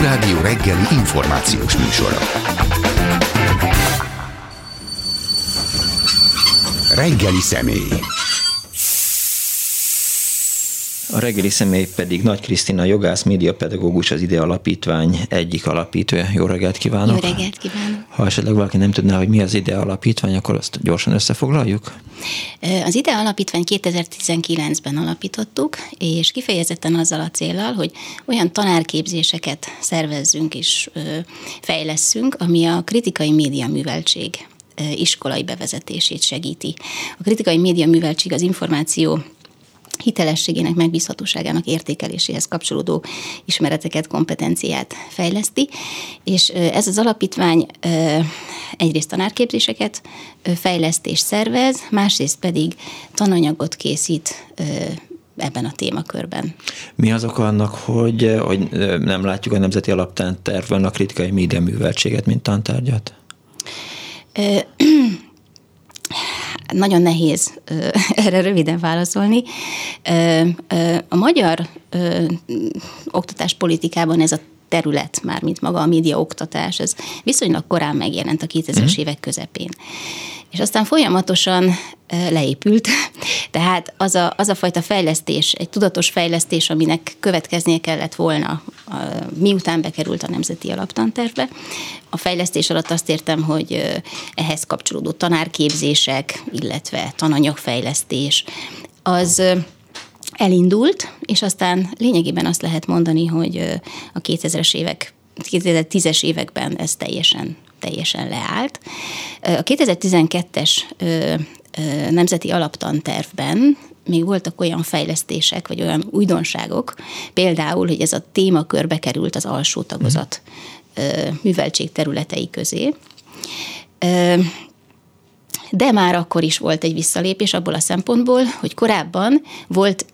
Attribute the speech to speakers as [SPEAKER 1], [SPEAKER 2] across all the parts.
[SPEAKER 1] Klubrádió reggeli információs műsora. Reggeli személy.
[SPEAKER 2] A reggeli személy pedig Nagy Krisztina jogász, médiapedagógus, az IDE Alapítvány egyik alapítója. Jó reggelt kívánok!
[SPEAKER 3] Jó reggelt kívánok!
[SPEAKER 2] Ha esetleg valaki nem tudná, hogy mi az IDE Alapítvány, akkor azt gyorsan összefoglaljuk?
[SPEAKER 3] Az IDE Alapítvány 2019-ben alapítottuk, és kifejezetten azzal a célral, hogy olyan tanárképzéseket szervezzünk és fejlesszünk, ami a kritikai média műveltség iskolai bevezetését segíti. A kritikai média műveltség az információ hitelességének, megbízhatóságának értékeléséhez kapcsolódó ismereteket, kompetenciát fejleszti, és ez az alapítvány egyrészt tanárképzéseket fejleszt és szervez, másrészt pedig tananyagot készít ebben a témakörben.
[SPEAKER 2] Mi az oka annak, hogy, hogy nem látjuk a Nemzeti Alaptán a kritikai média műveltséget, mint tantárgyat?
[SPEAKER 3] Nagyon nehéz erre röviden válaszolni. A magyar oktatáspolitikában ez a terület, már mint maga a média oktatás, ez viszonylag korán megjelent a 2000-es mm. évek közepén és aztán folyamatosan leépült. Tehát az a, az a fajta fejlesztés, egy tudatos fejlesztés, aminek következnie kellett volna, miután bekerült a Nemzeti Alaptantervbe. A fejlesztés alatt azt értem, hogy ehhez kapcsolódó tanárképzések, illetve tananyagfejlesztés, az elindult, és aztán lényegében azt lehet mondani, hogy a 2000-es évek 2010-es években ez teljesen teljesen leállt. A 2012-es Nemzeti Alaptantervben még voltak olyan fejlesztések, vagy olyan újdonságok, például, hogy ez a témakörbe került az alsó tagozat műveltség területei közé. De már akkor is volt egy visszalépés abból a szempontból, hogy korábban volt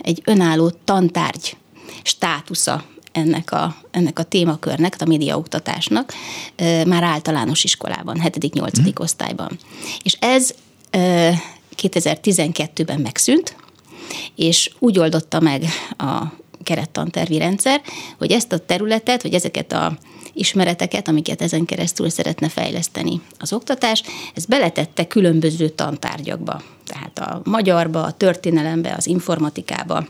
[SPEAKER 3] egy önálló tantárgy státusza ennek a, ennek a témakörnek, a médiaoktatásnak már általános iskolában, 7.-8. Mm. osztályban. És ez 2012-ben megszűnt, és úgy oldotta meg a kerettantervi rendszer, hogy ezt a területet, vagy ezeket a ismereteket, amiket ezen keresztül szeretne fejleszteni az oktatás, ez beletette különböző tantárgyakba. Tehát a magyarba, a történelembe, az informatikába,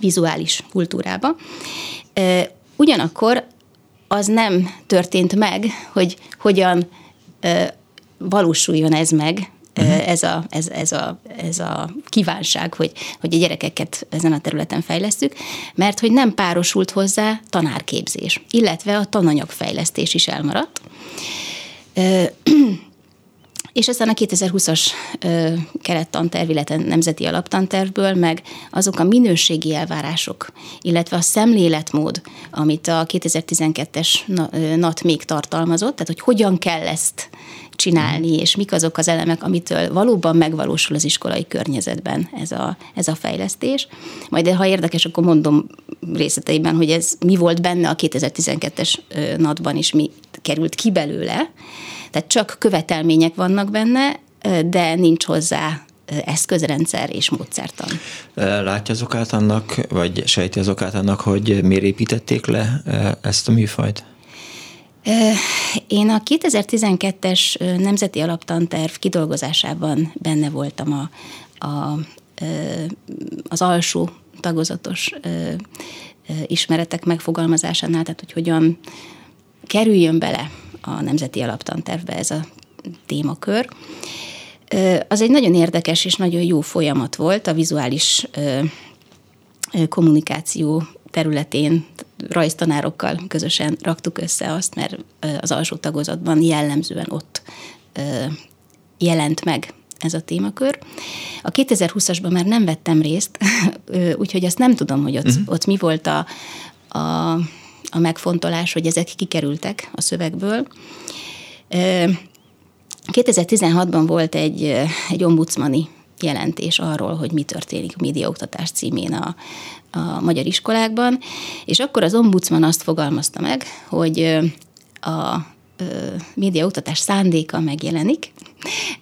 [SPEAKER 3] vizuális kultúrába. Ugyanakkor az nem történt meg, hogy hogyan valósuljon ez meg, uh-huh. ez, a, ez, ez, a, ez a kívánság, hogy, hogy a gyerekeket ezen a területen fejlesztük, mert hogy nem párosult hozzá tanárképzés, illetve a tananyagfejlesztés is elmaradt. És aztán a 2020-as kerettanterv, illetve nemzeti alaptantervből meg azok a minőségi elvárások, illetve a szemléletmód, amit a 2012-es NAT még tartalmazott, tehát hogy hogyan kell ezt csinálni, és mik azok az elemek, amitől valóban megvalósul az iskolai környezetben ez a, ez a fejlesztés. Majd ha érdekes, akkor mondom részleteiben, hogy ez mi volt benne a 2012-es NAT-ban, és mi került ki belőle, tehát csak követelmények vannak benne, de nincs hozzá eszközrendszer és módszertan.
[SPEAKER 2] Látja az okát annak, vagy sejti az okát annak, hogy miért építették le ezt a műfajt?
[SPEAKER 3] Én a 2012-es Nemzeti Alaptanterv kidolgozásában benne voltam a, a, az alsó tagozatos ismeretek megfogalmazásánál, tehát hogy hogyan kerüljön bele a Nemzeti Alaptantervbe ez a témakör. Az egy nagyon érdekes és nagyon jó folyamat volt a vizuális kommunikáció területén rajztanárokkal közösen raktuk össze azt, mert az alsó tagozatban jellemzően ott jelent meg ez a témakör. A 2020-asban már nem vettem részt, úgyhogy azt nem tudom, hogy ott, uh-huh. ott mi volt a, a a megfontolás, hogy ezek kikerültek a szövegből. 2016-ban volt egy, egy ombudsmani jelentés arról, hogy mi történik a médiaoktatás címén a, a magyar iskolákban, és akkor az ombudsman azt fogalmazta meg, hogy a médiaoktatás szándéka megjelenik,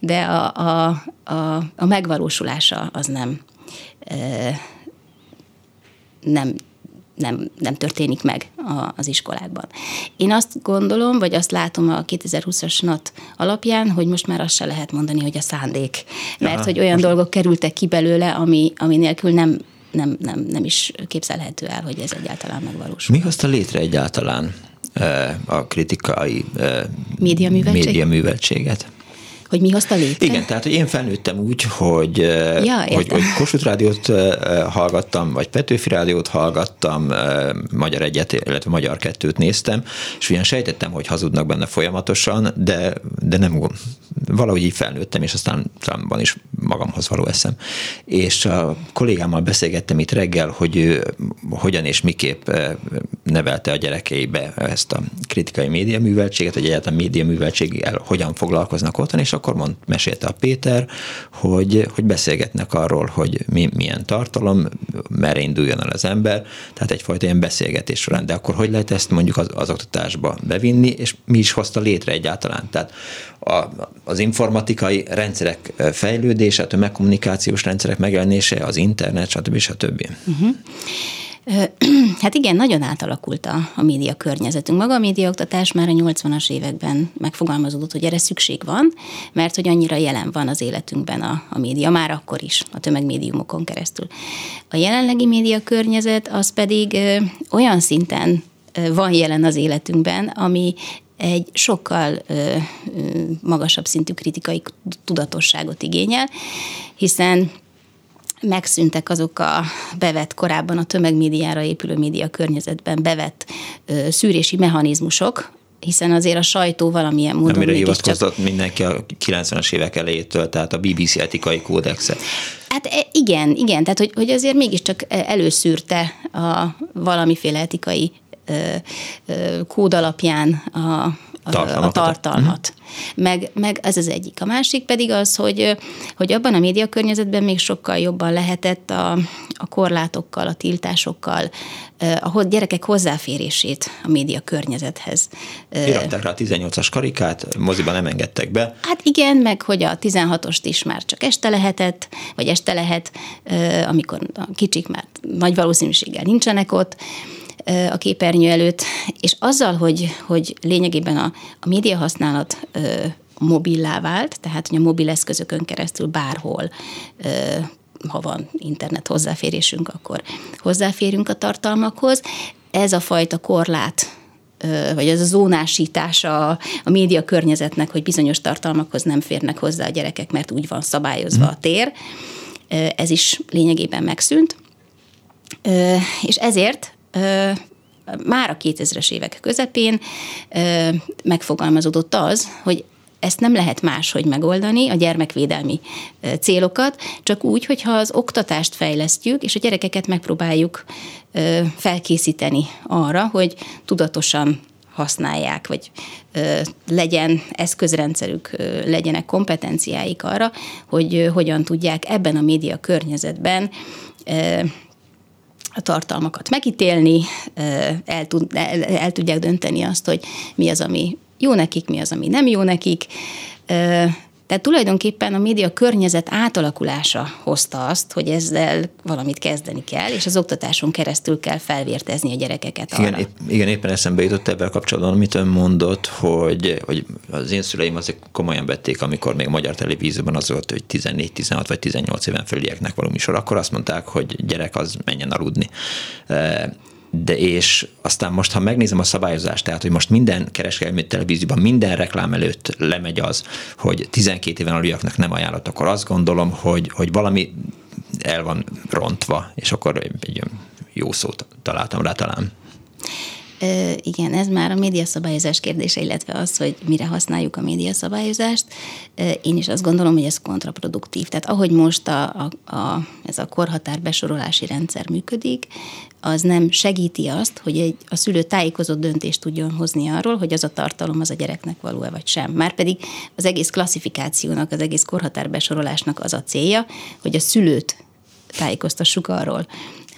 [SPEAKER 3] de a, a, a, a megvalósulása az nem, nem nem, nem történik meg a, az iskolákban. Én azt gondolom, vagy azt látom a 2020-as NAT alapján, hogy most már azt se lehet mondani, hogy a szándék. Mert Aha, hogy olyan most... dolgok kerültek ki belőle, ami, ami nélkül nem, nem, nem, nem is képzelhető el, hogy ez egyáltalán megvalósul.
[SPEAKER 2] Mi hozta létre egyáltalán a kritikai
[SPEAKER 3] média
[SPEAKER 2] műveltséget?
[SPEAKER 3] Hogy mi hozta létre?
[SPEAKER 2] Igen, tehát hogy én felnőttem úgy, hogy, ja, hogy, hogy Kossuth Rádiót hallgattam, vagy Petőfi Rádiót hallgattam, Magyar Egyet, illetve Magyar Kettőt néztem, és ugyan sejtettem, hogy hazudnak benne folyamatosan, de, de nem valahogy így felnőttem, és aztán van is magamhoz való eszem. És a kollégámmal beszélgettem itt reggel, hogy ő hogyan és miképp nevelte a gyerekeibe ezt a kritikai médiaműveltséget, hogy egyáltalán médiaműveltséggel hogyan foglalkoznak otthon, és akkor mond, mesélte a Péter, hogy, hogy beszélgetnek arról, hogy mi, milyen tartalom, merre induljon el az ember, tehát egyfajta ilyen beszélgetés során. De akkor hogy lehet ezt mondjuk az, az oktatásba bevinni, és mi is hozta létre egyáltalán? Tehát a, az informatikai rendszerek fejlődése, a tömegkommunikációs rendszerek megjelenése, az internet, stb. stb. Uh-huh.
[SPEAKER 3] Hát igen, nagyon átalakult a, a média környezetünk. Maga a médiaoktatás már a 80-as években megfogalmazódott, hogy erre szükség van, mert hogy annyira jelen van az életünkben a, a média, már akkor is, a tömegmédiumokon keresztül. A jelenlegi média környezet az pedig ö, olyan szinten ö, van jelen az életünkben, ami egy sokkal ö, ö, magasabb szintű kritikai tudatosságot igényel, hiszen megszűntek azok a bevett korábban a tömegmédiára épülő média környezetben bevett ö, szűrési mechanizmusok, hiszen azért a sajtó valamilyen módon
[SPEAKER 2] Amire hivatkozott csak... mindenki a 90-es évek elejétől, tehát a BBC etikai kódexe.
[SPEAKER 3] Hát e, igen, igen, tehát hogy, hogy azért mégiscsak előszűrte a valamiféle etikai ö, ö, kód alapján a, a tartalmat. Uh-huh. Meg, meg ez az egyik. A másik pedig az, hogy, hogy abban a média környezetben még sokkal jobban lehetett a, a korlátokkal, a tiltásokkal, a gyerekek hozzáférését a média környezethez.
[SPEAKER 2] Iratták rá a 18-as karikát, moziban nem engedtek be.
[SPEAKER 3] Hát igen, meg hogy a 16-ost is már csak este lehetett, vagy este lehet, amikor a kicsik már nagy valószínűséggel nincsenek ott, a képernyő előtt, és azzal, hogy, hogy lényegében a, a média használat mobillá vált, tehát hogy a mobil eszközökön keresztül bárhol ha van internet hozzáférésünk, akkor hozzáférünk a tartalmakhoz. Ez a fajta korlát vagy ez a zónásítása a média környezetnek, hogy bizonyos tartalmakhoz nem férnek hozzá a gyerekek, mert úgy van szabályozva a tér, ez is lényegében megszűnt. És ezért már a 2000-es évek közepén megfogalmazódott az, hogy ezt nem lehet máshogy megoldani, a gyermekvédelmi célokat, csak úgy, hogyha az oktatást fejlesztjük, és a gyerekeket megpróbáljuk felkészíteni arra, hogy tudatosan használják, vagy legyen eszközrendszerük, legyenek kompetenciáik arra, hogy hogyan tudják ebben a média környezetben a tartalmakat megítélni, el, tud, el, el tudják dönteni azt, hogy mi az, ami jó nekik, mi az, ami nem jó nekik. Tehát tulajdonképpen a média környezet átalakulása hozta azt, hogy ezzel valamit kezdeni kell, és az oktatáson keresztül kell felvértezni a gyerekeket arra.
[SPEAKER 2] Igen, épp, igen éppen eszembe jutott ebben kapcsolatban, amit ön mondott, hogy, hogy az én szüleim azért komolyan vették, amikor még magyar televízióban az volt, hogy 14-16 vagy 18 éven fölülieknek való műsor, akkor azt mondták, hogy gyerek az menjen aludni de és aztán most, ha megnézem a szabályozást, tehát, hogy most minden kereskedelmi televízióban, minden reklám előtt lemegy az, hogy 12 éven aluliaknak nem ajánlott, akkor azt gondolom, hogy, hogy valami el van rontva, és akkor egy jó szót találtam rá talán.
[SPEAKER 3] Igen, ez már a médiaszabályozás kérdése, illetve az, hogy mire használjuk a médiaszabályozást. Én is azt gondolom, hogy ez kontraproduktív. Tehát ahogy most a, a, a, ez a korhatár besorolási rendszer működik, az nem segíti azt, hogy egy, a szülő tájékozott döntést tudjon hozni arról, hogy az a tartalom az a gyereknek való-e vagy sem. Márpedig az egész klasszifikációnak, az egész korhatár besorolásnak az a célja, hogy a szülőt tájékoztassuk arról,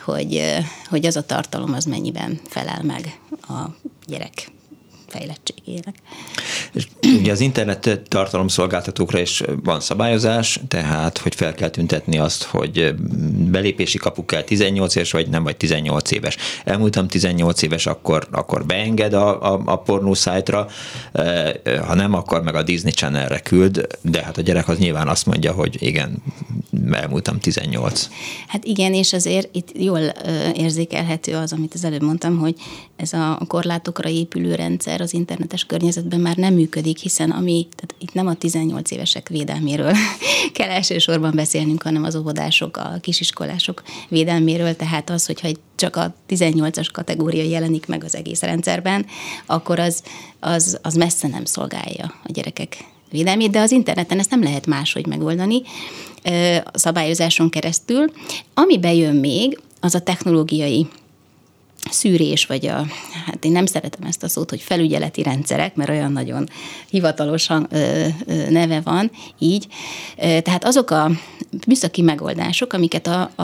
[SPEAKER 3] hogy, hogy az a tartalom az mennyiben felel meg a gyerek fejlettségének.
[SPEAKER 2] És ugye az internet tartalomszolgáltatókra is van szabályozás, tehát hogy fel kell tüntetni azt, hogy belépési kapu kell 18 éves, vagy nem vagy 18 éves. Elmúltam 18 éves, akkor, akkor beenged a, a, a pornó szájtra, ha nem, akkor meg a Disney Channelre küld, de hát a gyerek az nyilván azt mondja, hogy igen, elmúltam 18.
[SPEAKER 3] Hát igen, és azért itt jól érzékelhető az, amit az előbb mondtam, hogy ez a korlátokra épülő rendszer az internetes környezetben már nem működik, hiszen ami, tehát itt nem a 18 évesek védelméről kell elsősorban beszélnünk, hanem az óvodások, a kisiskolások védelméről, tehát az, hogyha csak a 18-as kategória jelenik meg az egész rendszerben, akkor az, az, az messze nem szolgálja a gyerekek védelmét, de az interneten ezt nem lehet máshogy megoldani a szabályozáson keresztül. Ami bejön még, az a technológiai szűrés, vagy a, hát én nem szeretem ezt a szót, hogy felügyeleti rendszerek, mert olyan nagyon ö, neve van így. Tehát azok a műszaki megoldások, amiket a, a,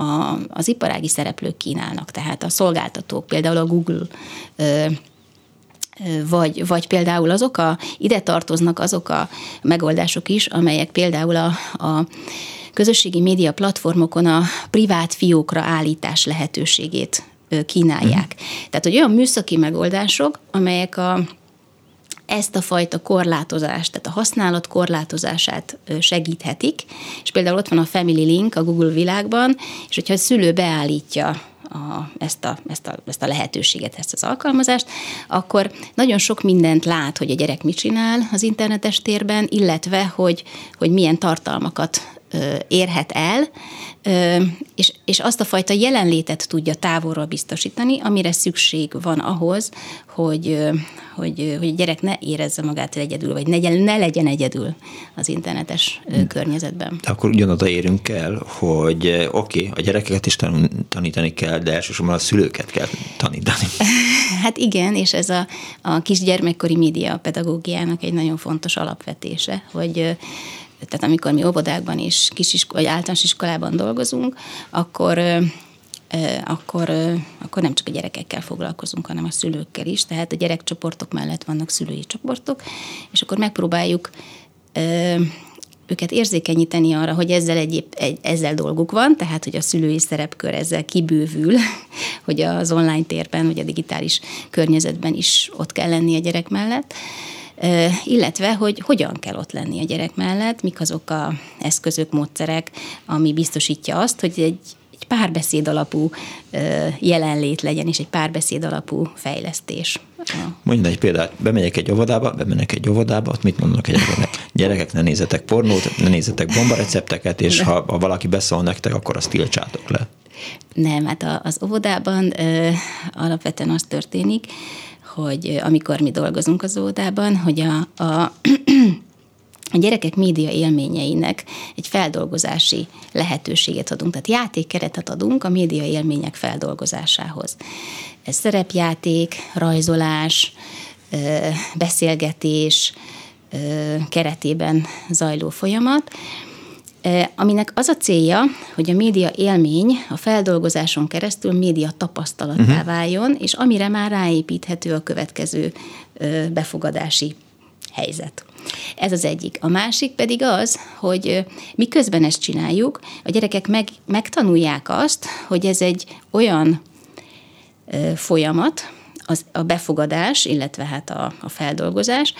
[SPEAKER 3] a, az iparági szereplők kínálnak, tehát a szolgáltatók, például a Google vagy, vagy például azok a, ide tartoznak azok a megoldások is, amelyek például a, a közösségi média platformokon a privát fiókra állítás lehetőségét kínálják. Mm. Tehát, hogy olyan műszaki megoldások, amelyek a, ezt a fajta korlátozást, tehát a használat korlátozását segíthetik, és például ott van a Family Link a Google világban, és hogyha a szülő beállítja a, ezt, a, ezt, a, ezt a lehetőséget, ezt az alkalmazást, akkor nagyon sok mindent lát, hogy a gyerek mit csinál az internetes térben, illetve, hogy, hogy milyen tartalmakat érhet el, és, és azt a fajta jelenlétet tudja távolról biztosítani, amire szükség van ahhoz, hogy, hogy, hogy a gyerek ne érezze magát egyedül, vagy ne, ne legyen egyedül az internetes hmm. környezetben.
[SPEAKER 2] De akkor ugyanoda érünk el, hogy oké, okay, a gyerekeket is tanítani kell, de elsősorban a szülőket kell tanítani.
[SPEAKER 3] Hát igen, és ez a, a kisgyermekkori média pedagógiának egy nagyon fontos alapvetése, hogy tehát amikor mi óvodákban és kisisko, vagy általános iskolában dolgozunk, akkor akkor, akkor nem csak a gyerekekkel foglalkozunk, hanem a szülőkkel is. Tehát a gyerekcsoportok mellett vannak szülői csoportok, és akkor megpróbáljuk őket érzékenyíteni arra, hogy ezzel, egyéb, egy, ezzel dolguk van, tehát hogy a szülői szerepkör ezzel kibővül, hogy az online térben, vagy a digitális környezetben is ott kell lenni a gyerek mellett illetve, hogy hogyan kell ott lenni a gyerek mellett, mik azok a eszközök, módszerek, ami biztosítja azt, hogy egy egy párbeszéd alapú jelenlét legyen, és egy párbeszéd alapú fejlesztés.
[SPEAKER 2] Mondj egy példát, bemegyek egy óvodába, bemennek egy óvodába, ott mit mondanak egy gyerekek? Gyerekek, ne nézzetek pornót, ne nézzetek bombarecepteket, és ha, ha valaki beszól nektek, akkor azt tiltsátok le.
[SPEAKER 3] Nem, hát az óvodában ö, alapvetően az történik, hogy amikor mi dolgozunk az óvodában, hogy a, a a gyerekek média élményeinek egy feldolgozási lehetőséget adunk, tehát játékkeretet adunk a média élmények feldolgozásához. Ez szerepjáték, rajzolás, beszélgetés keretében zajló folyamat, aminek az a célja, hogy a média élmény a feldolgozáson keresztül média tapasztalattá uh-huh. váljon, és amire már ráépíthető a következő befogadási helyzet. Ez az egyik. A másik pedig az, hogy miközben ezt csináljuk, a gyerekek meg, megtanulják azt, hogy ez egy olyan folyamat, az, a befogadás, illetve hát a, a feldolgozás,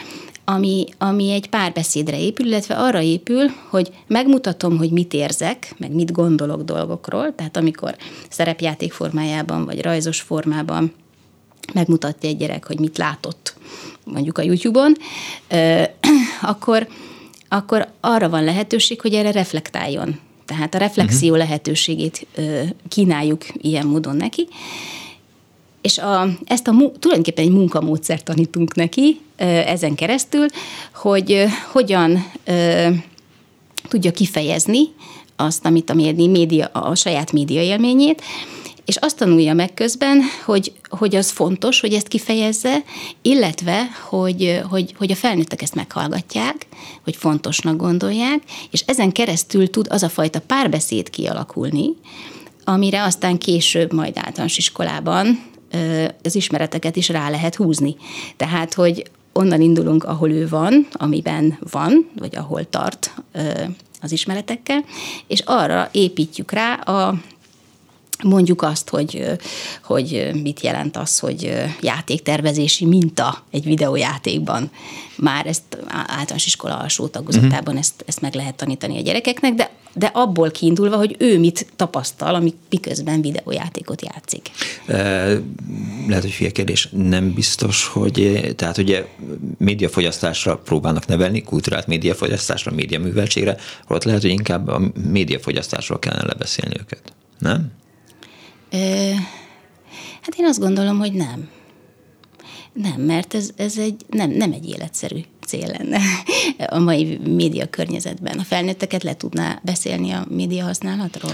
[SPEAKER 3] ami, ami egy párbeszédre épül, illetve arra épül, hogy megmutatom, hogy mit érzek, meg mit gondolok dolgokról, tehát amikor szerepjáték formájában, vagy rajzos formában megmutatja egy gyerek, hogy mit látott mondjuk a YouTube-on, akkor, akkor arra van lehetőség, hogy erre reflektáljon. Tehát a reflexió uh-huh. lehetőségét kínáljuk ilyen módon neki, és a, ezt a, tulajdonképpen egy munkamódszert tanítunk neki ezen keresztül, hogy hogyan tudja kifejezni azt, amit a média, a saját média élményét, és azt tanulja meg közben, hogy, hogy az fontos, hogy ezt kifejezze, illetve, hogy, hogy, hogy a felnőttek ezt meghallgatják, hogy fontosnak gondolják, és ezen keresztül tud az a fajta párbeszéd kialakulni, amire aztán később, majd általános iskolában az ismereteket is rá lehet húzni. Tehát, hogy onnan indulunk, ahol ő van, amiben van, vagy ahol tart az ismeretekkel, és arra építjük rá a mondjuk azt, hogy, hogy mit jelent az, hogy játéktervezési minta egy videójátékban. Már ezt általános iskola alsó tagozatában uh-huh. ezt, ezt meg lehet tanítani a gyerekeknek, de de abból kiindulva, hogy ő mit tapasztal, amik miközben videójátékot játszik.
[SPEAKER 2] Lehet, hogy kérdés, nem biztos, hogy tehát ugye médiafogyasztásra próbálnak nevelni, kulturált médiafogyasztásra, médiaműveltségre, ott lehet, hogy inkább a médiafogyasztásról kellene lebeszélni őket, nem?
[SPEAKER 3] Hát én azt gondolom, hogy nem. Nem, mert ez, ez egy, nem, nem egy életszerű cél lenne a mai média környezetben. A felnőtteket le tudná beszélni a média használatról?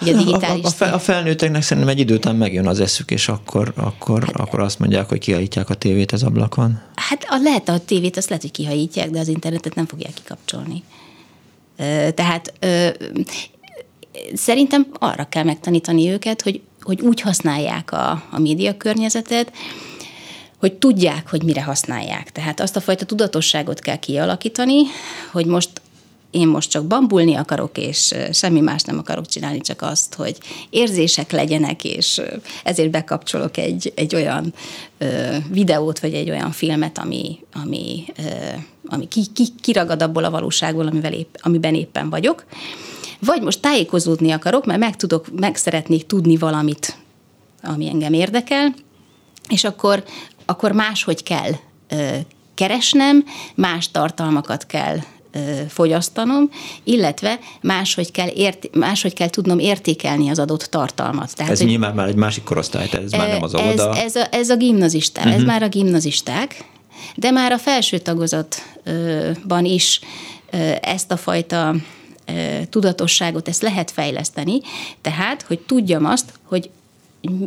[SPEAKER 2] a, a, a, a felnőtteknek szerintem egy idő után megjön az eszük, és akkor, akkor, hát, akkor azt mondják, hogy kihajítják a tévét az ablakon.
[SPEAKER 3] Hát a, lehet a tévét, azt lehet, hogy kihajítják, de az internetet nem fogják kikapcsolni. Tehát szerintem arra kell megtanítani őket, hogy, hogy úgy használják a, a média környezetet, hogy tudják, hogy mire használják. Tehát azt a fajta tudatosságot kell kialakítani, hogy most én most csak bambulni akarok, és semmi más nem akarok csinálni, csak azt, hogy érzések legyenek, és ezért bekapcsolok egy, egy olyan ö, videót, vagy egy olyan filmet, ami, ami, ö, ami ki, ki, kiragad abból a valóságból, amivel épp, amiben éppen vagyok vagy most tájékozódni akarok, mert meg, tudok, meg szeretnék tudni valamit, ami engem érdekel, és akkor, akkor máshogy kell ö, keresnem, más tartalmakat kell ö, fogyasztanom, illetve máshogy kell, érti, máshogy kell tudnom értékelni az adott tartalmat.
[SPEAKER 2] Tehát, ez hogy, nyilván már egy másik korosztály, tehát ez már nem az.
[SPEAKER 3] Ez, ez, a, ez a gimnazisták, uh-huh. ez mhm. már a gimnazisták, de már a felső tagozatban is ezt a fajta tudatosságot, ezt lehet fejleszteni, tehát, hogy tudjam azt, hogy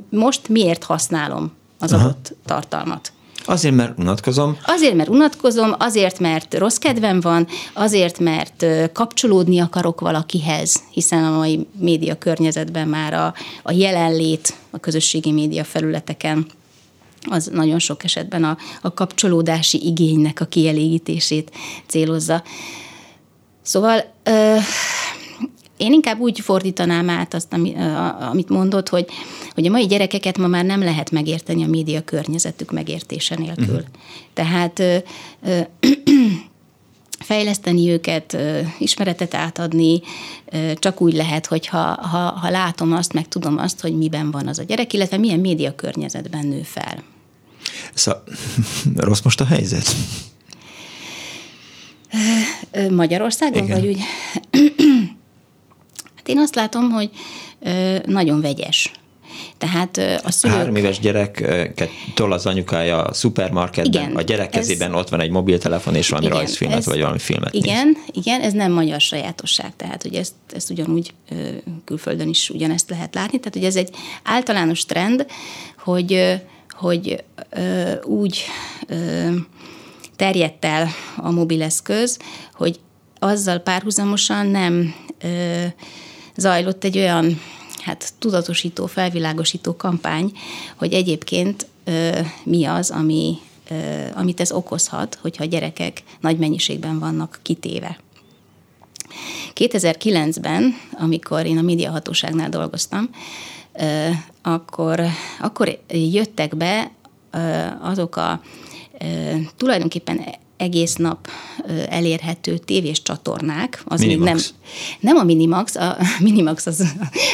[SPEAKER 3] most miért használom az Aha. adott tartalmat.
[SPEAKER 2] Azért, mert unatkozom?
[SPEAKER 3] Azért, mert unatkozom, azért, mert rossz kedvem van, azért, mert kapcsolódni akarok valakihez, hiszen a mai média környezetben már a, a jelenlét a közösségi média felületeken az nagyon sok esetben a, a kapcsolódási igénynek a kielégítését célozza. Szóval ö, én inkább úgy fordítanám át azt, amit mondott, hogy, hogy a mai gyerekeket ma már nem lehet megérteni a média környezetük megértése nélkül. Uh-huh. Tehát ö, ö, fejleszteni őket, ismeretet átadni, csak úgy lehet, hogy ha, ha, ha látom azt, meg tudom azt, hogy miben van az a gyerek, illetve milyen média környezetben nő fel.
[SPEAKER 2] Szóval rossz most a helyzet?
[SPEAKER 3] Magyarországon, Igen. vagy úgy? hát én azt látom, hogy nagyon vegyes. Tehát a szülők...
[SPEAKER 2] Három éves gyereket tol az anyukája a szupermarketben, igen, a gyerek kezében ez... ott van egy mobiltelefon és valami igen, rajzfilmet, ez, vagy valami filmet
[SPEAKER 3] Igen, néz. igen, ez nem magyar sajátosság, tehát hogy ezt, ezt ugyanúgy külföldön is ugyanezt lehet látni, tehát hogy ez egy általános trend, hogy, hogy úgy terjedt el a mobileszköz, hogy azzal párhuzamosan nem ö, zajlott egy olyan hát tudatosító, felvilágosító kampány, hogy egyébként ö, mi az, ami, ö, amit ez okozhat, hogyha a gyerekek nagy mennyiségben vannak kitéve. 2009-ben, amikor én a médiahatóságnál dolgoztam, ö, akkor, akkor jöttek be azok a tulajdonképpen egész nap elérhető tévés csatornák.
[SPEAKER 2] Az még nem,
[SPEAKER 3] nem a Minimax, a Minimax az,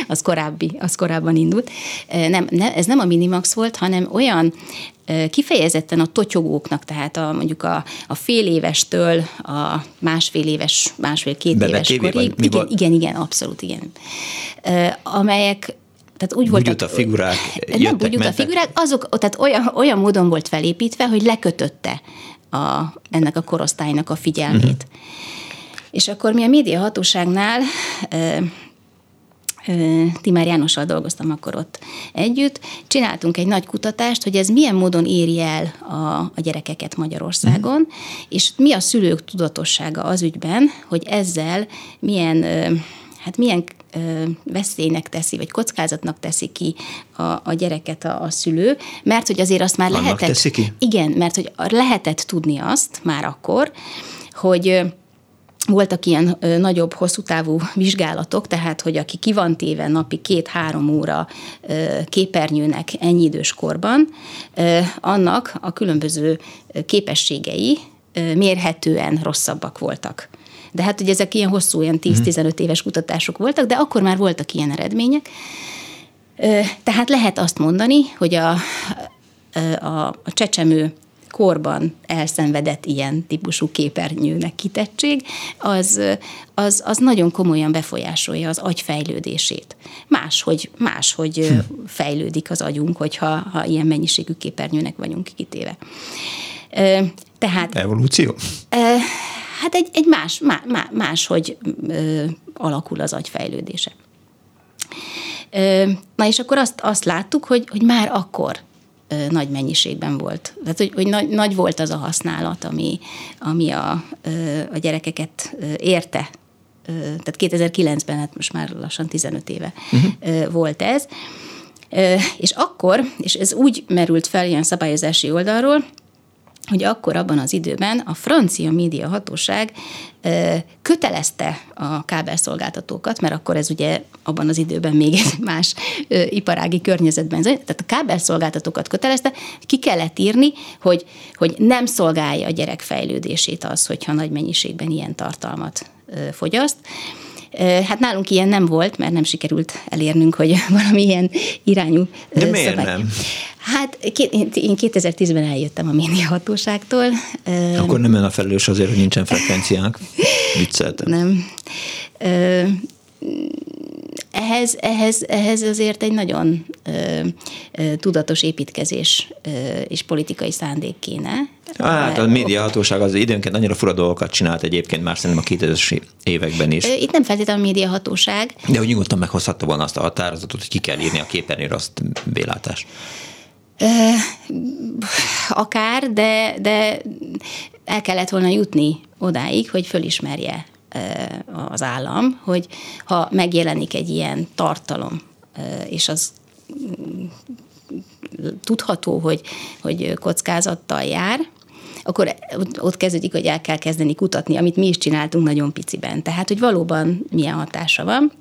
[SPEAKER 3] az, korábbi, az korábban indult. Nem, ne, ez nem a Minimax volt, hanem olyan kifejezetten a totyogóknak, tehát a, mondjuk a, a fél évestől a másfél éves, másfél-két éves korig. Igen, igen, igen, abszolút igen. Amelyek tehát úgy volt.
[SPEAKER 2] a figurák
[SPEAKER 3] Nem bugyut a figurák, azok, tehát olyan, olyan módon volt felépítve, hogy lekötötte a, ennek a korosztálynak a figyelmét. Uh-huh. És akkor mi a média hatóságnál Timár Jánossal dolgoztam akkor ott együtt, csináltunk egy nagy kutatást, hogy ez milyen módon éri el a, a gyerekeket Magyarországon, uh-huh. és mi a szülők tudatossága az ügyben, hogy ezzel milyen, hát milyen veszélynek teszi, vagy kockázatnak teszi ki a, a gyereket a, a szülő, mert hogy azért azt már
[SPEAKER 2] Annak
[SPEAKER 3] lehetett...
[SPEAKER 2] teszi ki?
[SPEAKER 3] Igen, mert hogy lehetett tudni azt már akkor, hogy voltak ilyen ö, nagyobb, hosszú távú vizsgálatok, tehát, hogy aki ki van téve napi két-három óra ö, képernyőnek ennyi idős korban, ö, annak a különböző képességei ö, mérhetően rosszabbak voltak. De hát ugye ezek ilyen hosszú, ilyen 10-15 éves kutatások voltak, de akkor már voltak ilyen eredmények. Tehát lehet azt mondani, hogy a, a, a csecsemő korban elszenvedett ilyen típusú képernyőnek kitettség, az, az, az nagyon komolyan befolyásolja az agy fejlődését. Máshogy, máshogy hm. fejlődik az agyunk, hogyha ha ilyen mennyiségű képernyőnek vagyunk kitéve.
[SPEAKER 2] Tehát, Evolúció?
[SPEAKER 3] Hát egy, egy más, má, má, máshogy alakul az agy fejlődése. Na és akkor azt, azt láttuk, hogy, hogy már akkor nagy mennyiségben volt. Tehát, hogy, hogy nagy, nagy volt az a használat, ami, ami a, a gyerekeket érte. Tehát 2009-ben, hát most már lassan 15 éve uh-huh. volt ez. És akkor, és ez úgy merült fel ilyen szabályozási oldalról, hogy akkor abban az időben a francia média hatóság kötelezte a kábelszolgáltatókat, mert akkor ez ugye abban az időben még egy más iparági környezetben, tehát a kábelszolgáltatókat kötelezte, ki kellett írni, hogy, hogy nem szolgálja a gyerek fejlődését az, hogyha nagy mennyiségben ilyen tartalmat fogyaszt. Hát nálunk ilyen nem volt, mert nem sikerült elérnünk, hogy valamilyen irányú
[SPEAKER 2] De miért szabály. nem?
[SPEAKER 3] Hát én 2010-ben eljöttem a médiahatóságtól.
[SPEAKER 2] Akkor nem ön a felelős azért, hogy nincsen frekvenciánk? Vicceltem.
[SPEAKER 3] Nem. Ehhez, ehhez, ehhez azért egy nagyon ö, ö, tudatos építkezés ö, és politikai szándék kéne.
[SPEAKER 2] Hát a médiahatóság az időnként annyira fura dolgokat csinált egyébként már szerintem a 2000-es években is.
[SPEAKER 3] Itt nem feltétlenül a médiahatóság.
[SPEAKER 2] De hogy nyugodtan meghozhatta volna azt a határozatot, hogy ki kell írni a képernyőre azt vélátás.
[SPEAKER 3] Akár, de, de el kellett volna jutni odáig, hogy fölismerje az állam, hogy ha megjelenik egy ilyen tartalom, és az mm, tudható, hogy, hogy kockázattal jár, akkor ott kezdődik, hogy el kell kezdeni kutatni, amit mi is csináltunk nagyon piciben. Tehát, hogy valóban milyen hatása van,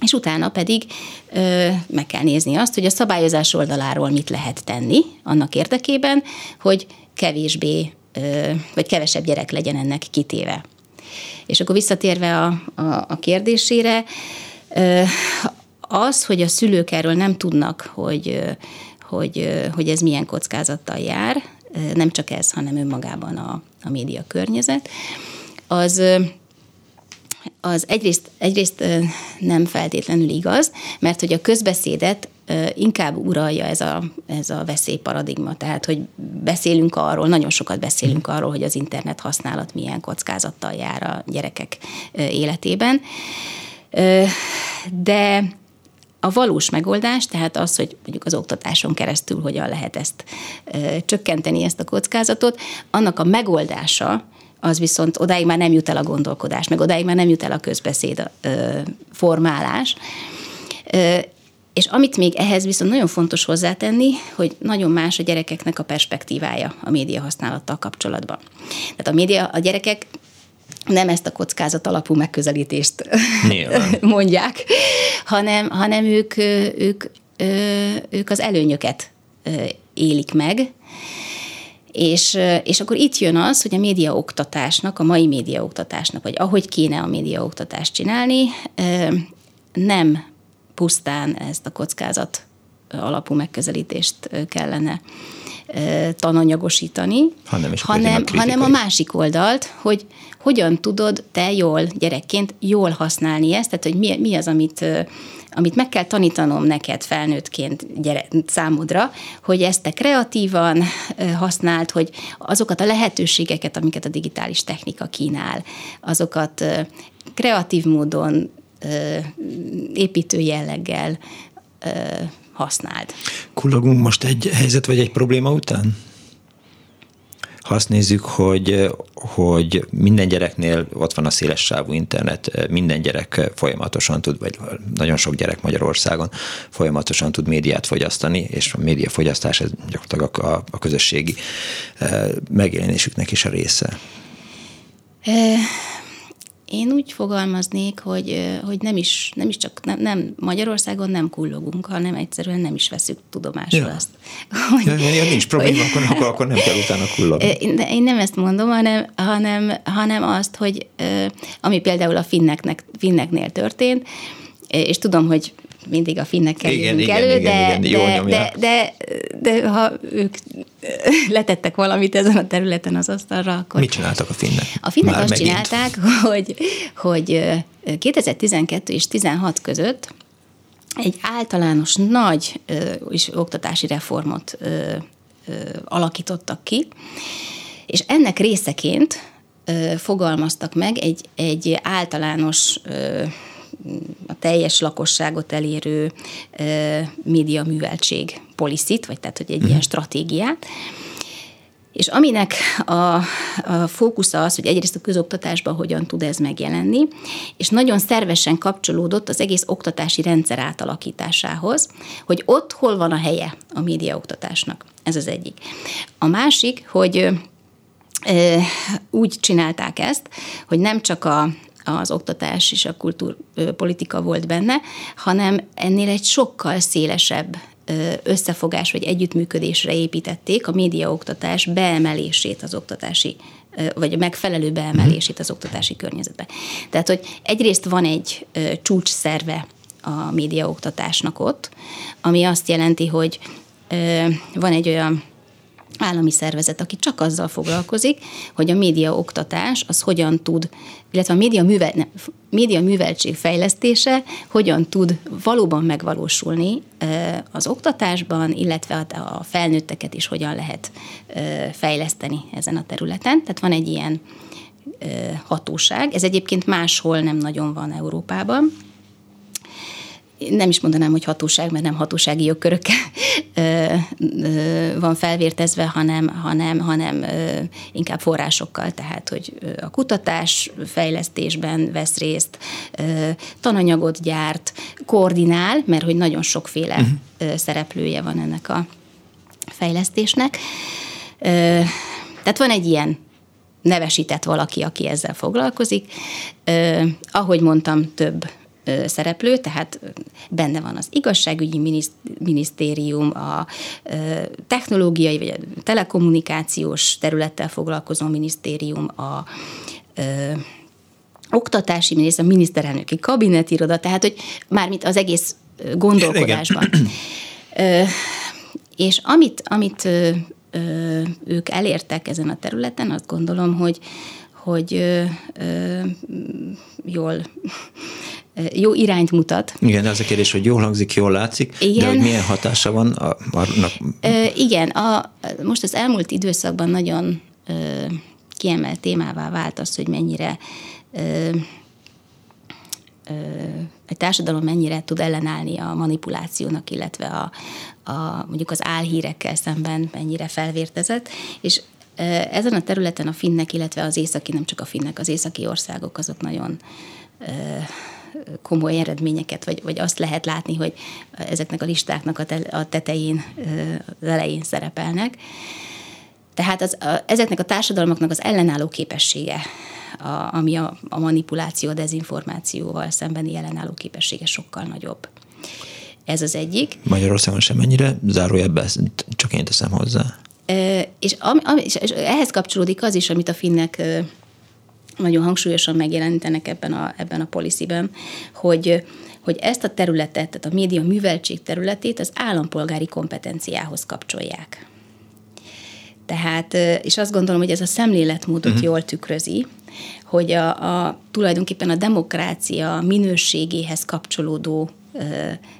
[SPEAKER 3] és utána pedig ö, meg kell nézni azt, hogy a szabályozás oldaláról mit lehet tenni annak érdekében, hogy kevésbé, ö, vagy kevesebb gyerek legyen ennek kitéve. És akkor visszatérve a, a, a kérdésére, az, hogy a szülők erről nem tudnak, hogy, hogy, hogy ez milyen kockázattal jár, nem csak ez, hanem önmagában a, a média környezet, az az egyrészt, egyrészt nem feltétlenül igaz, mert hogy a közbeszédet inkább uralja ez a, ez a veszélyparadigma. Tehát, hogy beszélünk arról, nagyon sokat beszélünk arról, hogy az internet használat milyen kockázattal jár a gyerekek életében. De a valós megoldás, tehát az, hogy mondjuk az oktatáson keresztül hogyan lehet ezt csökkenteni, ezt a kockázatot, annak a megoldása az viszont odáig már nem jut el a gondolkodás, meg odáig már nem jut el a közbeszéd formálás. És amit még ehhez viszont nagyon fontos hozzátenni, hogy nagyon más a gyerekeknek a perspektívája a média használattal kapcsolatban. Tehát a média, a gyerekek nem ezt a kockázat alapú megközelítést Nyilván. mondják, hanem, hanem ők, ők, ők az előnyöket élik meg, és, és akkor itt jön az, hogy a médiaoktatásnak, a mai médiaoktatásnak, vagy ahogy kéne a médiaoktatást csinálni, nem pusztán ezt a kockázat alapú megközelítést kellene tananyagosítani, hanem, hanem, hanem a másik oldalt, hogy hogyan tudod te jól gyerekként jól használni ezt, tehát hogy mi, mi az, amit amit meg kell tanítanom neked felnőttként gyere, számodra, hogy ezt te kreatívan használd, hogy azokat a lehetőségeket, amiket a digitális technika kínál, azokat kreatív módon, építő jelleggel használd.
[SPEAKER 2] Kullogunk most egy helyzet vagy egy probléma után? ha azt nézzük, hogy, hogy minden gyereknél ott van a széles sávú internet, minden gyerek folyamatosan tud, vagy nagyon sok gyerek Magyarországon folyamatosan tud médiát fogyasztani, és a médiafogyasztás ez gyakorlatilag a, a közösségi megjelenésüknek is a része.
[SPEAKER 3] Én úgy fogalmaznék, hogy, hogy nem is, nem is csak nem, nem Magyarországon nem kullogunk, hanem egyszerűen nem is veszük tudomásul ja. azt.
[SPEAKER 2] Hogy, ja, ja, nincs probléma, hogy, akkor, akkor, nem kell utána kullogni.
[SPEAKER 3] Én nem ezt mondom, hanem, hanem, hanem azt, hogy ami például a finneknek, finneknél történt, és tudom, hogy mindig a finnekkel igen, jövünk igen, elő, igen, de, igen, de, de, de, de ha ők letettek valamit ezen a területen az asztalra, akkor...
[SPEAKER 2] Mit csináltak a finnek?
[SPEAKER 3] A finnek Már azt megint. csinálták, hogy, hogy 2012 és 16 között egy általános nagy és oktatási reformot ö, ö, alakítottak ki, és ennek részeként ö, fogalmaztak meg egy, egy általános a teljes lakosságot elérő média műveltség policit, vagy tehát, hogy egy ilyen stratégiát, és aminek a, a fókusza az, hogy egyrészt a közoktatásban hogyan tud ez megjelenni, és nagyon szervesen kapcsolódott az egész oktatási rendszer átalakításához, hogy ott hol van a helye a médiaoktatásnak. Ez az egyik. A másik, hogy úgy csinálták ezt, hogy nem csak a, az oktatás és a kultúrpolitika volt benne, hanem ennél egy sokkal szélesebb összefogás vagy együttműködésre építették a médiaoktatás beemelését az oktatási vagy a megfelelő beemelését az oktatási környezetbe. Tehát, hogy egyrészt van egy csúcs szerve a médiaoktatásnak ott, ami azt jelenti, hogy van egy olyan állami szervezet, aki csak azzal foglalkozik, hogy a média oktatás az hogyan tud, illetve a média, művel, ne, média műveltség fejlesztése hogyan tud valóban megvalósulni az oktatásban, illetve a felnőtteket is hogyan lehet fejleszteni ezen a területen. Tehát van egy ilyen hatóság, ez egyébként máshol nem nagyon van Európában, nem is mondanám, hogy hatóság, mert nem hatósági jogkörökkel van felvértezve, hanem, hanem, hanem inkább forrásokkal, tehát, hogy a kutatás fejlesztésben vesz részt, tananyagot gyárt, koordinál, mert hogy nagyon sokféle uh-huh. szereplője van ennek a fejlesztésnek. Tehát van egy ilyen nevesített valaki, aki ezzel foglalkozik. Ahogy mondtam, több szereplő, tehát benne van az igazságügyi minisztérium, a technológiai vagy a telekommunikációs területtel foglalkozó minisztérium, a oktatási miniszter, a miniszterelnöki kabinetiroda, tehát hogy mármint az egész gondolkodásban. Igen. És amit, amit ők elértek ezen a területen, azt gondolom, hogy hogy ö, ö, jól jó irányt mutat.
[SPEAKER 2] Igen, de az a kérdés, hogy jól hangzik, jól látszik, Igen. de hogy milyen hatása van a, annak?
[SPEAKER 3] Ö, igen, a, most az elmúlt időszakban nagyon ö, kiemelt témává vált az, hogy mennyire ö, ö, egy társadalom mennyire tud ellenállni a manipulációnak, illetve a, a mondjuk az álhírekkel szemben mennyire felvértezett, és ezen a területen a finnek, illetve az északi, nem csak a finnek, az északi országok azok nagyon komoly eredményeket, vagy, vagy azt lehet látni, hogy ezeknek a listáknak a, te, a tetején, az elején szerepelnek. Tehát az, a, ezeknek a társadalmaknak az ellenálló képessége, a, ami a, a manipuláció, a dezinformációval szembeni ellenálló képessége sokkal nagyobb. Ez az egyik.
[SPEAKER 2] Magyarországon sem ennyire, zárójelben csak én teszem hozzá.
[SPEAKER 3] És, ami, és ehhez kapcsolódik az is, amit a finnek nagyon hangsúlyosan megjelenítenek ebben a, ebben a policyben, hogy, hogy ezt a területet, tehát a média műveltség területét az állampolgári kompetenciához kapcsolják. Tehát, és azt gondolom, hogy ez a szemléletmódot uh-huh. jól tükrözi, hogy a, a, tulajdonképpen a demokrácia minőségéhez kapcsolódó ö,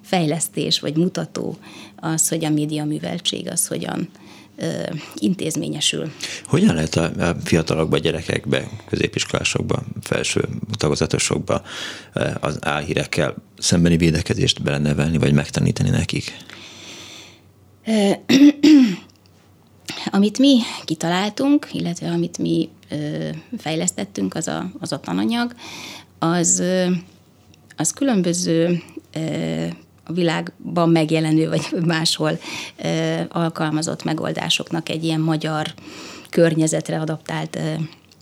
[SPEAKER 3] fejlesztés vagy mutató az, hogy a média műveltség az hogyan intézményesül.
[SPEAKER 2] Hogyan lehet a fiatalokba, gyerekekbe, középiskolásokba, felső tagozatosokba az álhírekkel szembeni védekezést belenevelni, vagy megtanítani nekik?
[SPEAKER 3] amit mi kitaláltunk, illetve amit mi fejlesztettünk, az a, az a tananyag, az, az különböző a világban megjelenő, vagy máshol alkalmazott megoldásoknak egy ilyen magyar környezetre adaptált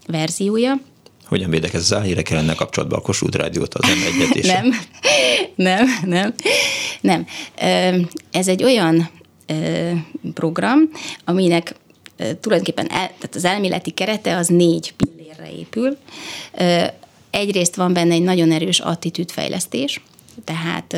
[SPEAKER 3] verziója.
[SPEAKER 2] Hogyan védekezz az álhírek ellene kapcsolatban a Kossuth Rádiót az m és
[SPEAKER 3] Nem, nem, nem, nem. Ez egy olyan program, aminek tulajdonképpen el, tehát az elméleti kerete az négy pillérre épül. Egyrészt van benne egy nagyon erős attitűdfejlesztés, tehát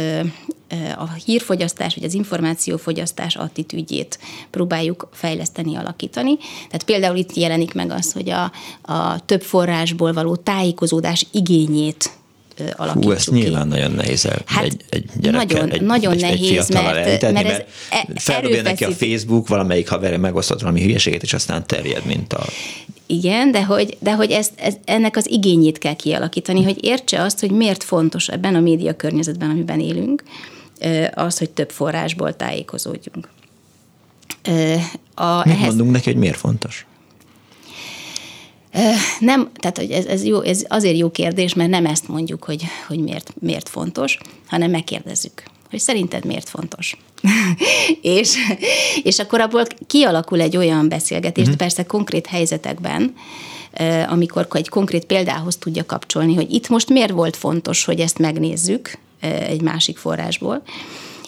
[SPEAKER 3] a hírfogyasztás vagy az információfogyasztás attitűdjét próbáljuk fejleszteni, alakítani. Tehát például itt jelenik meg az, hogy a, a több forrásból való tájékozódás igényét alakítsuk
[SPEAKER 2] Hú, ezt nyilván nagyon nehéz el, hát egy, egy gyerekkel,
[SPEAKER 3] nagyon,
[SPEAKER 2] egy,
[SPEAKER 3] nagyon
[SPEAKER 2] egy,
[SPEAKER 3] nehéz,
[SPEAKER 2] egy mert,
[SPEAKER 3] eltenni,
[SPEAKER 2] mert, mert e- feldobja neki a Facebook, valamelyik haverja megosztott valami hülyeséget, és aztán terjed, mint a...
[SPEAKER 3] Igen, de hogy, de hogy ezt, ez, ennek az igényét kell kialakítani, hogy értse azt, hogy miért fontos ebben a média környezetben, amiben élünk, az, hogy több forrásból tájékozódjunk.
[SPEAKER 2] A, Mit ehhez... mondunk neki, hogy miért fontos?
[SPEAKER 3] Nem, tehát hogy ez, ez, jó, ez azért jó kérdés, mert nem ezt mondjuk, hogy, hogy miért, miért fontos, hanem megkérdezzük, hogy szerinted miért fontos. és, és akkor abból kialakul egy olyan beszélgetés, uh-huh. persze konkrét helyzetekben, amikor egy konkrét példához tudja kapcsolni, hogy itt most miért volt fontos, hogy ezt megnézzük egy másik forrásból,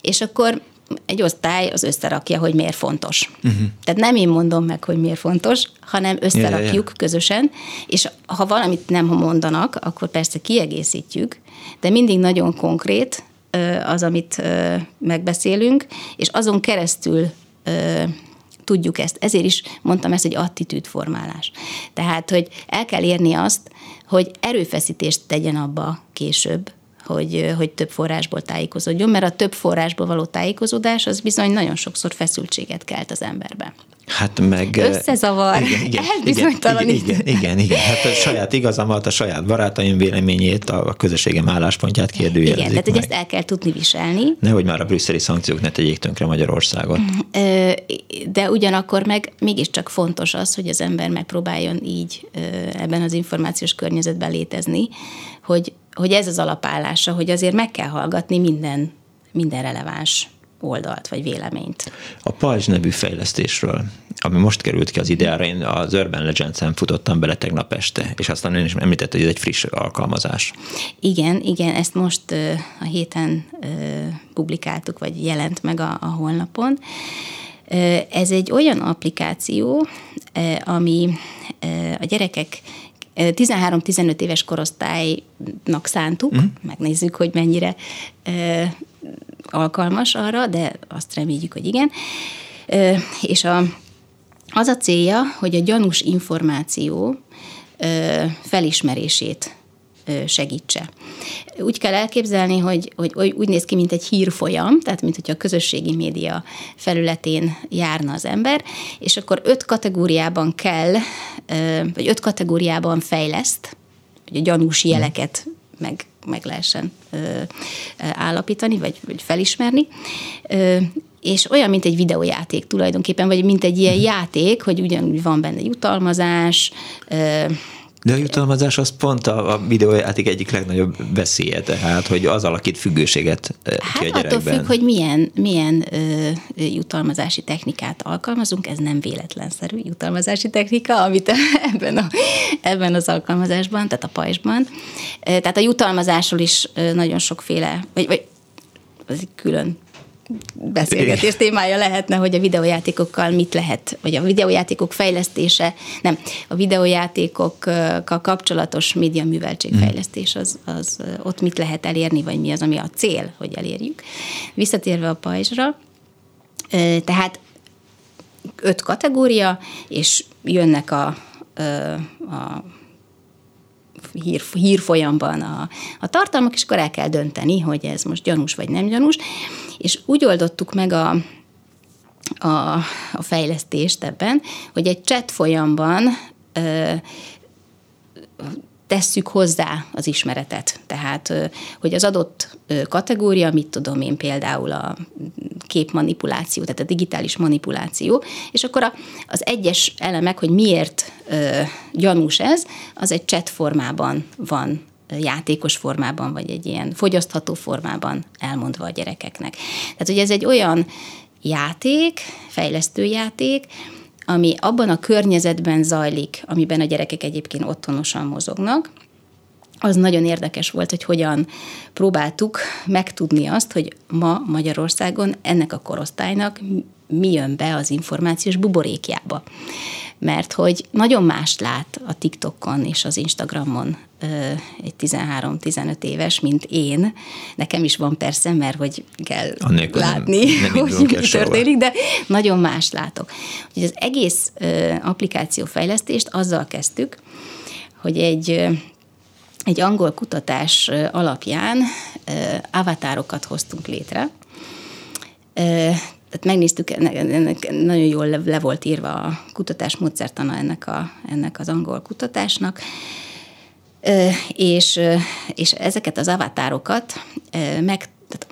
[SPEAKER 3] és akkor egy osztály az összerakja, hogy miért fontos. Uh-huh. Tehát nem én mondom meg, hogy miért fontos, hanem összerakjuk yeah, yeah. közösen, és ha valamit nem mondanak, akkor persze kiegészítjük, de mindig nagyon konkrét az, amit megbeszélünk, és azon keresztül tudjuk ezt. Ezért is mondtam ezt, hogy attitűdformálás. Tehát, hogy el kell érni azt, hogy erőfeszítést tegyen abba később, hogy, hogy több forrásból tájékozódjon, mert a több forrásból való tájékozódás az bizony nagyon sokszor feszültséget kelt az emberben.
[SPEAKER 2] Hát meg...
[SPEAKER 3] Összezavar, igen, igen, elbizonytalanít.
[SPEAKER 2] Igen, igen, igen, igen. Hát a saját igazamat, a saját barátaim véleményét, a közösségem álláspontját kérdőjelezik
[SPEAKER 3] Igen, tehát hogy ezt el kell tudni viselni.
[SPEAKER 2] Nehogy már a brüsszeli szankciók ne tegyék tönkre Magyarországot.
[SPEAKER 3] De ugyanakkor meg mégiscsak fontos az, hogy az ember megpróbáljon így ebben az információs környezetben létezni, hogy, hogy ez az alapállása, hogy azért meg kell hallgatni minden, minden releváns oldalt vagy véleményt.
[SPEAKER 2] A Pajzs nevű fejlesztésről, ami most került ki az ideára, én az Urban Legends-en futottam bele tegnap este, és aztán én is említett, hogy ez egy friss alkalmazás.
[SPEAKER 3] Igen, igen, ezt most a héten publikáltuk, vagy jelent meg a, a honlapon. Ez egy olyan applikáció, ami a gyerekek 13-15 éves korosztálynak szántuk, uh-huh. megnézzük, hogy mennyire alkalmas arra, de azt reméljük, hogy igen. És a, az a célja, hogy a gyanús információ felismerését segítse. Úgy kell elképzelni, hogy, hogy úgy néz ki, mint egy hírfolyam, tehát mint hogyha a közösségi média felületén járna az ember, és akkor öt kategóriában kell, vagy öt kategóriában fejleszt, hogy a gyanús jeleket meg, meg lehessen állapítani, vagy, vagy felismerni és olyan, mint egy videójáték tulajdonképpen, vagy mint egy ilyen mhm. játék, hogy ugyanúgy van benne jutalmazás,
[SPEAKER 2] de a jutalmazás az pont a, a videójáték egyik legnagyobb veszélye, tehát, hogy az alakít függőséget hát ki a gyerekben.
[SPEAKER 3] attól függ, hogy milyen, milyen ö, jutalmazási technikát alkalmazunk, ez nem véletlenszerű jutalmazási technika, amit ebben, a, ebben az alkalmazásban, tehát a pajzsban. Tehát a jutalmazásról is nagyon sokféle, vagy, vagy az egy külön beszélgetés témája lehetne, hogy a videójátékokkal mit lehet, vagy a videójátékok fejlesztése, nem, a videójátékokkal kapcsolatos média műveltségfejlesztés, az, az ott mit lehet elérni, vagy mi az, ami a cél, hogy elérjük. Visszatérve a pajzsra, tehát öt kategória, és jönnek a, a hír, hírfolyamban a, a tartalmak, és akkor el kell dönteni, hogy ez most gyanús vagy nem gyanús. És úgy oldottuk meg a, a, a fejlesztést ebben, hogy egy chat folyamban ö, tesszük hozzá az ismeretet. Tehát, hogy az adott kategória, mit tudom én például a képmanipuláció, tehát a digitális manipuláció, és akkor az egyes elemek, hogy miért gyanús ez, az egy chat formában van játékos formában, vagy egy ilyen fogyasztható formában elmondva a gyerekeknek. Tehát, hogy ez egy olyan játék, fejlesztő játék, ami abban a környezetben zajlik, amiben a gyerekek egyébként otthonosan mozognak, az nagyon érdekes volt, hogy hogyan próbáltuk megtudni azt, hogy ma Magyarországon ennek a korosztálynak mi jön be az információs buborékjába. Mert hogy nagyon mást lát a TikTokon és az Instagramon egy 13-15 éves, mint én. Nekem is van persze, mert hogy kell Annélkül látni, nem, nem hogy mi történik, de nagyon más látok. Hogy az egész applikációfejlesztést azzal kezdtük, hogy egy egy angol kutatás alapján avatárokat hoztunk létre. Tehát megnéztük, ennek nagyon jól le, le volt írva a kutatás módszertana ennek, a, ennek az angol kutatásnak, és, és ezeket az avatárokat meg, tehát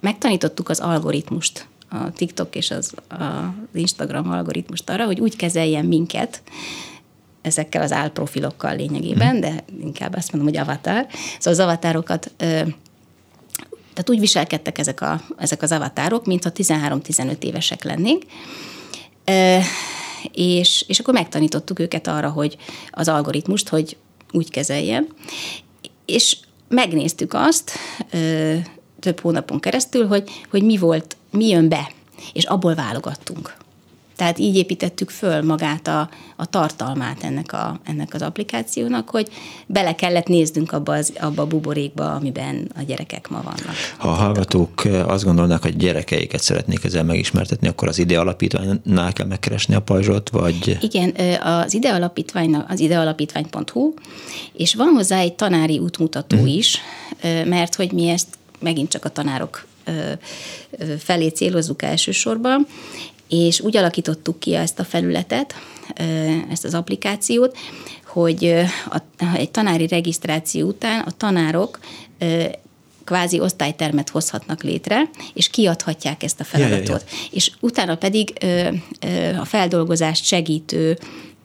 [SPEAKER 3] megtanítottuk az algoritmust, a TikTok és az, az Instagram algoritmust arra, hogy úgy kezeljen minket, ezekkel az álprofilokkal lényegében, mm. de inkább azt mondom, hogy avatar. Szóval az avatárokat tehát úgy viselkedtek ezek, a, ezek az avatárok, mintha 13-15 évesek lennénk, és, és akkor megtanítottuk őket arra, hogy az algoritmust, hogy úgy kezeljen, és megnéztük azt több hónapon keresztül, hogy, hogy mi volt, mi jön be, és abból válogattunk. Tehát így építettük föl magát a, a tartalmát ennek, a, ennek az applikációnak, hogy bele kellett néznünk abba, az, abba a buborékba, amiben a gyerekek ma vannak.
[SPEAKER 2] Ha a hallgatók azt gondolnak, hogy gyerekeiket szeretnék ezzel megismertetni, akkor az ide alapítványnál kell megkeresni a pajzsot, vagy?
[SPEAKER 3] Igen, az ide alapítvány, az idealapítvány.hu, és van hozzá egy tanári útmutató uh-huh. is, mert hogy mi ezt megint csak a tanárok felé célozzuk elsősorban, és úgy alakítottuk ki ezt a felületet, ezt az applikációt, hogy egy tanári regisztráció után a tanárok kvázi osztálytermet hozhatnak létre, és kiadhatják ezt a feladatot. Ja, ja, ja. És utána pedig a feldolgozást segítő,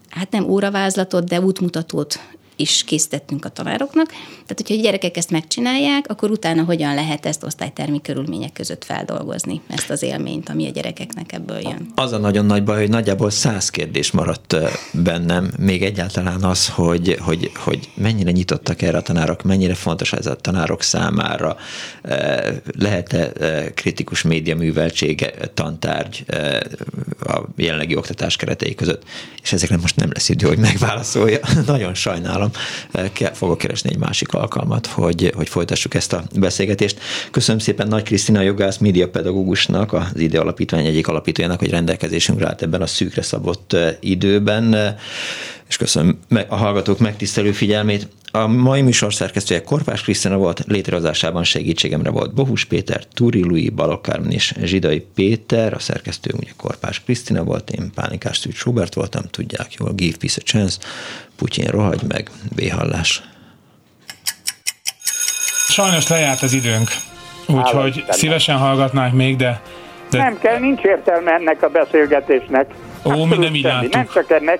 [SPEAKER 3] hát nem óravázlatot, de útmutatót is készítettünk a tanároknak. Tehát, hogyha a gyerekek ezt megcsinálják, akkor utána hogyan lehet ezt osztálytermi körülmények között feldolgozni, ezt az élményt, ami a gyerekeknek ebből jön.
[SPEAKER 2] Az a nagyon nagy baj, hogy nagyjából száz kérdés maradt bennem, még egyáltalán az, hogy, hogy, hogy mennyire nyitottak erre a tanárok, mennyire fontos ez a tanárok számára, lehet-e kritikus média műveltsége tantárgy a jelenlegi oktatás keretei között, és ezekre most nem lesz idő, hogy megválaszolja. nagyon sajnálom sajnálom. Kell, fogok keresni egy másik alkalmat, hogy, hogy folytassuk ezt a beszélgetést. Köszönöm szépen Nagy Krisztina jogász, médiapedagógusnak, az ide alapítvány egyik alapítójának, hogy rendelkezésünkre állt ebben a szűkre szabott időben, és köszönöm a hallgatók megtisztelő figyelmét. A mai műsor szerkesztője Korpás Krisztina volt, létrehozásában segítségemre volt Bohus Péter, Túri Lui, Balokármen és Zsidai Péter, a szerkesztő ugye Korpás Krisztina volt, én Pánikás Szűcs Robert voltam, tudják jól, give peace a chance, Putyin rohagy meg, béhallás.
[SPEAKER 4] Sajnos lejárt az időnk, úgyhogy szívesen hallgatnánk még, de,
[SPEAKER 5] de... Nem kell, nincs értelme ennek a beszélgetésnek.
[SPEAKER 4] Ó, mi nem így
[SPEAKER 5] Nem csak ennek,